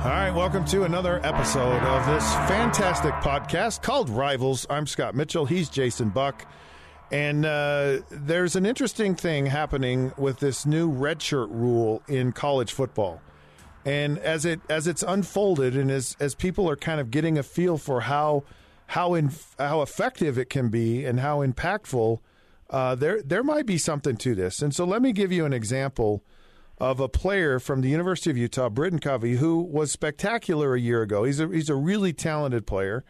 All right, welcome to another episode of this fantastic podcast called Rivals. I'm Scott Mitchell. He's Jason Buck. And uh, there's an interesting thing happening with this new redshirt rule in college football. And as it as it's unfolded, and as as people are kind of getting a feel for how how in, how effective it can be and how impactful, uh, there there might be something to this. And so let me give you an example of a player from the University of Utah, Britain Covey, who was spectacular a year ago. He's a he's a really talented player.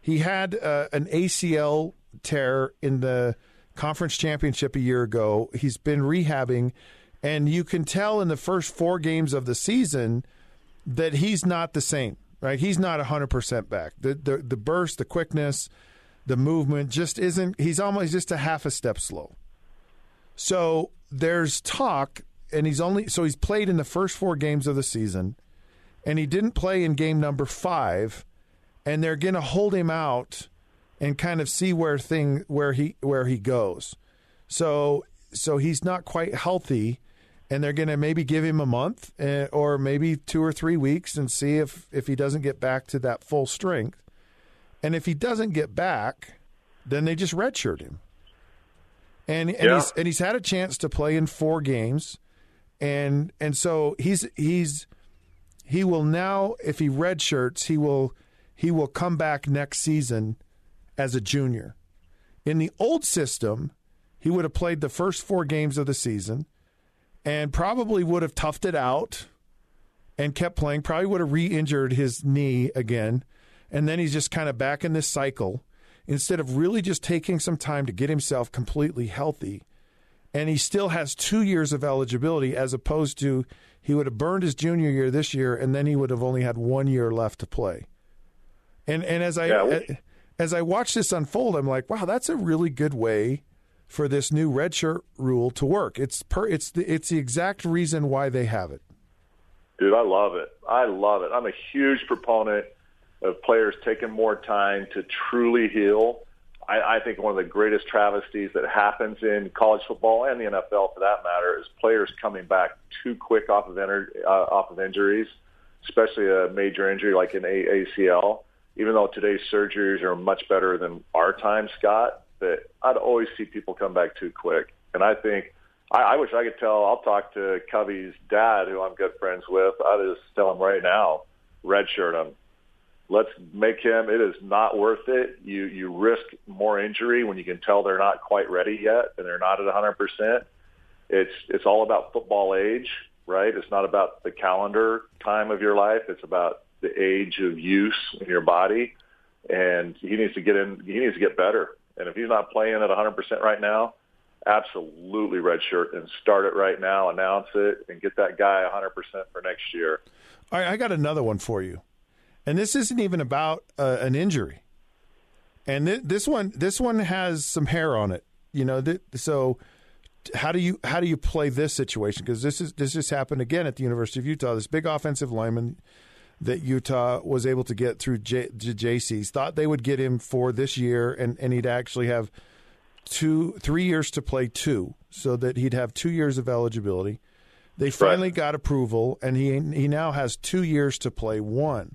He had uh, an ACL tear in the conference championship a year ago. He's been rehabbing, and you can tell in the first four games of the season that he's not the same. Right, he's not hundred percent back. The, the the burst, the quickness, the movement just isn't. He's almost just a half a step slow. So there's talk and he's only so he's played in the first four games of the season, and he didn't play in game number five, and they're going to hold him out and kind of see where thing where he where he goes. So so he's not quite healthy, and they're going to maybe give him a month uh, or maybe two or three weeks and see if if he doesn't get back to that full strength, and if he doesn't get back, then they just redshirt him. And and Yeah. he's and he's had a chance to play in four games and and so he's he's he will now if he redshirts he will he will come back next season as a junior. In the old system, he would have played the first four games of the season and probably would have toughed it out and kept playing. Probably would have re-injured his knee again, and then he's just kind of back in this cycle instead of really just taking some time to get himself completely healthy and he still has two years of eligibility as opposed to he would have burned his junior year this year and then he would have only had one year left to play and and as i Yeah, as i watch this unfold i'm like wow that's a really good way for this new redshirt rule to work it's per it's the it's the exact reason why they have it Dude, I love it. I love it. I'm a huge proponent of players taking more time to truly heal. I, I think one of the greatest travesties that happens in college football and the NFL, for that matter, is players coming back too quick off of ener- uh, off of injuries, especially a major injury like an A- ACL. Even though today's surgeries are much better than our time, Scott, that I'd always see people come back too quick. And I think I, I wish I could tell. I'll talk to Covey's dad, who I'm good friends with. I just tell him right now, redshirt him. Let's make him. It is not worth it. You you risk more injury when you can tell they're not quite ready yet and they're not at 100 percent. It's it's all about football age, right? It's not about the calendar time of your life. It's about the age of use in your body, and he needs to get in. He needs to get better. And if he's not playing at 100 percent right now, absolutely redshirt and start it right now. Announce it and get that guy 100 percent for next year. all right i got another one for you and this isn't even about uh, an injury. And th- this one this one has some hair on it you know th- so how do you how do you play this situation? Because this is this just happened again at the University of Utah. This big offensive lineman that Utah was able to get through J- J- JC's thought they would get him for this year and and he'd actually have two three years to play two so that he'd have two years of eligibility. They finally got approval and he he now has 2 years to play one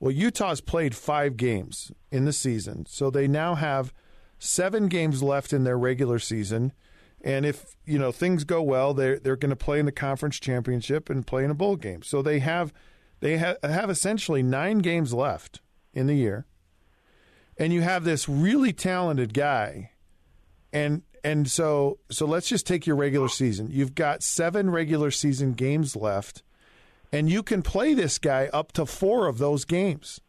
well Utah's played 5 games in the season so they now have 7 games left in their regular season. And if you know things go well they're they're going to play in the conference championship and play in a bowl game. So they have they ha- have essentially 9 games left in the year. And you have this really talented guy. And and so so let's just take your regular season. You've got seven regular season games left, and you can play this guy up to four of those games.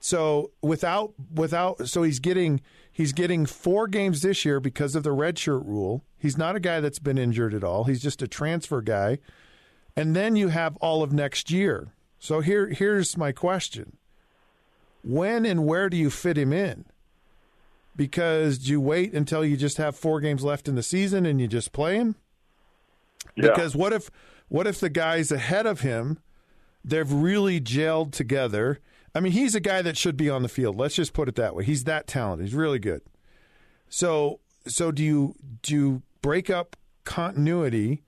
So without without so he's getting he's getting four games this year because of the redshirt rule. He's not a guy that's been injured at all. He's just a transfer guy. And then you have all of next year. So here here's my question. When and where do you fit him in? Because do you wait until you just have four games left in the season and you just play him? Yeah. Because what if what if the guys ahead of him they've really gelled together? I mean, he's a guy that should be on the field. Let's just put it that way. He's that talented. He's really good. So so do you do you break up continuity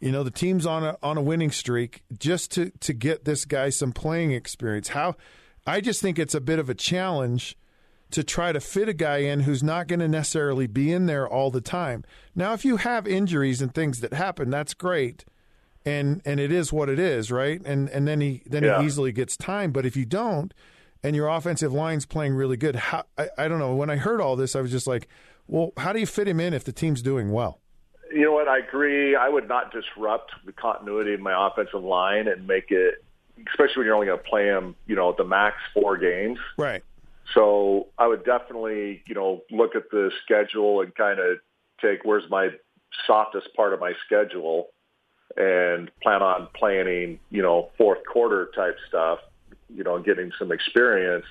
You know, the team's on a on a winning streak just to to get this guy some playing experience. How I just think it's a bit of a challenge to try to fit a guy in who's not going to necessarily be in there all the time. Now, if you have injuries and things that happen, that's great. And and it is what it is, right? And and then he then Yeah. he easily gets time, but if you don't and your offensive line's playing really good, how, I, I don't know. When I heard all this, I was just like, well, how do you fit him in if the team's doing well? You know what? I agree. I would not disrupt the continuity of my offensive line and make it, especially when you're only going to play him, you know, the max four games. Right. So I would definitely, you know, look at the schedule and kind of take where's my softest part of my schedule and plan on planning, you know, fourth quarter type stuff, you know, and getting some experience,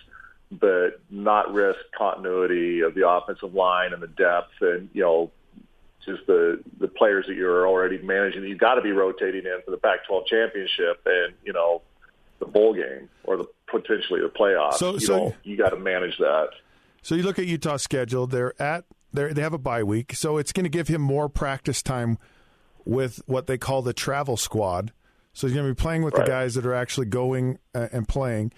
but not risk continuity of the offensive line and the depth and, you know, just the the players that you're already managing that you've got to be rotating in for the Pac-12 championship and, you know, the bowl game or the potentially the playoffs. So- you so- know, you got to manage that. So you look at Utah's schedule; they're at they they have a bye week, so it's going to give him more practice time with what they call the travel squad. So he's going to be playing with Right. the guys that are actually going uh, and playing,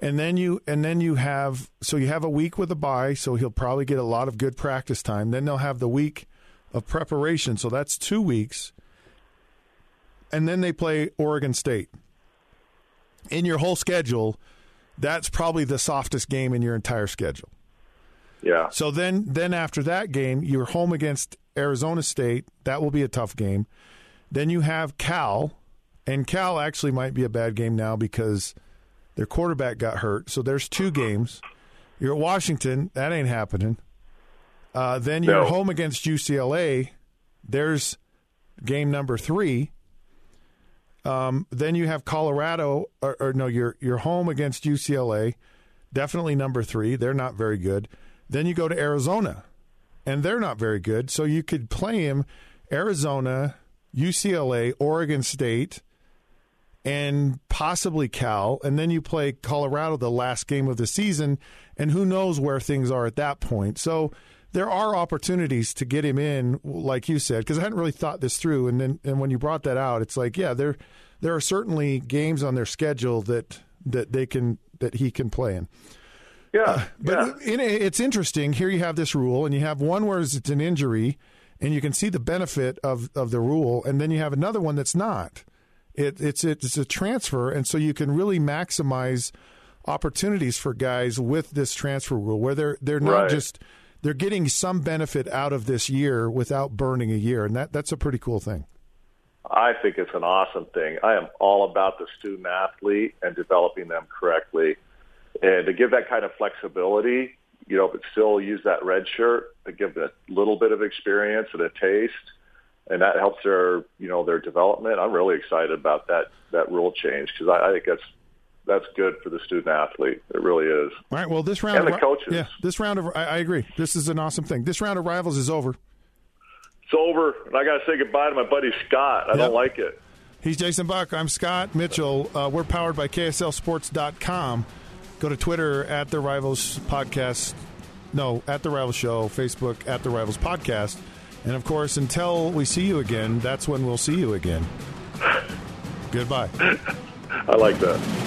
and then you and then you have so you have a week with a bye, so he'll probably get a lot of good practice time. Then they'll have the week of preparation, so that's two weeks, and then they play Oregon State. In your whole schedule, that's probably the softest game in your entire schedule. Yeah. So then, then after that game, you're home against Arizona State. That will be a tough game. Then you have Cal, and Cal actually might be a bad game now because their quarterback got hurt. So there's two games. You're at Washington. That ain't happening. Uh, then you're No. home against UCLA. There's game number three. Um, then you have Colorado, or, or no, you're you're home against UCLA. Definitely number three. They're not very good. Then you go to Arizona, and they're not very good. So you could play him Arizona, UCLA, Oregon State, and possibly Cal, and then you play Colorado the last game of the season, and who knows where things are at that point. So there are opportunities to get him in, like you said, because I hadn't really thought this through. And then and when you brought that out, it's like, yeah, there there are certainly games on their schedule that that they can that he can play in. Yeah. Uh, but yeah. in, it's interesting. Here you have this rule, and you have one where it's an injury, and you can see the benefit of, of the rule, and then you have another one that's not. It, it's it's a transfer, and so you can really maximize opportunities for guys with this transfer rule, where they're they're not Right. just they're getting some benefit out of this year without burning a year, and that that's a pretty cool thing. I think it's an awesome thing. I am all about the student athlete and developing them correctly. And to give that kind of flexibility, you know, but still use that red shirt to give a little bit of experience and a taste, and that helps their, you know, their development. I'm really excited about that that rule change because I, I think that's that's good for the student athlete. It really is. All right. Well, this round And of the coaches. yeah, this round of I, I agree. This is an awesome thing. This round of rivals is over. It's over, and I got to say goodbye to my buddy Scott. I Yep. don't like it. He's Jason Buck. I'm Scott Mitchell. Uh, we're powered by KSLSports.com. Go to Twitter at the Rivals Podcast. No, at the Rivals Show. Facebook at the Rivals Podcast. And of course, until we see you again, that's when we'll see you again. Goodbye. I like that.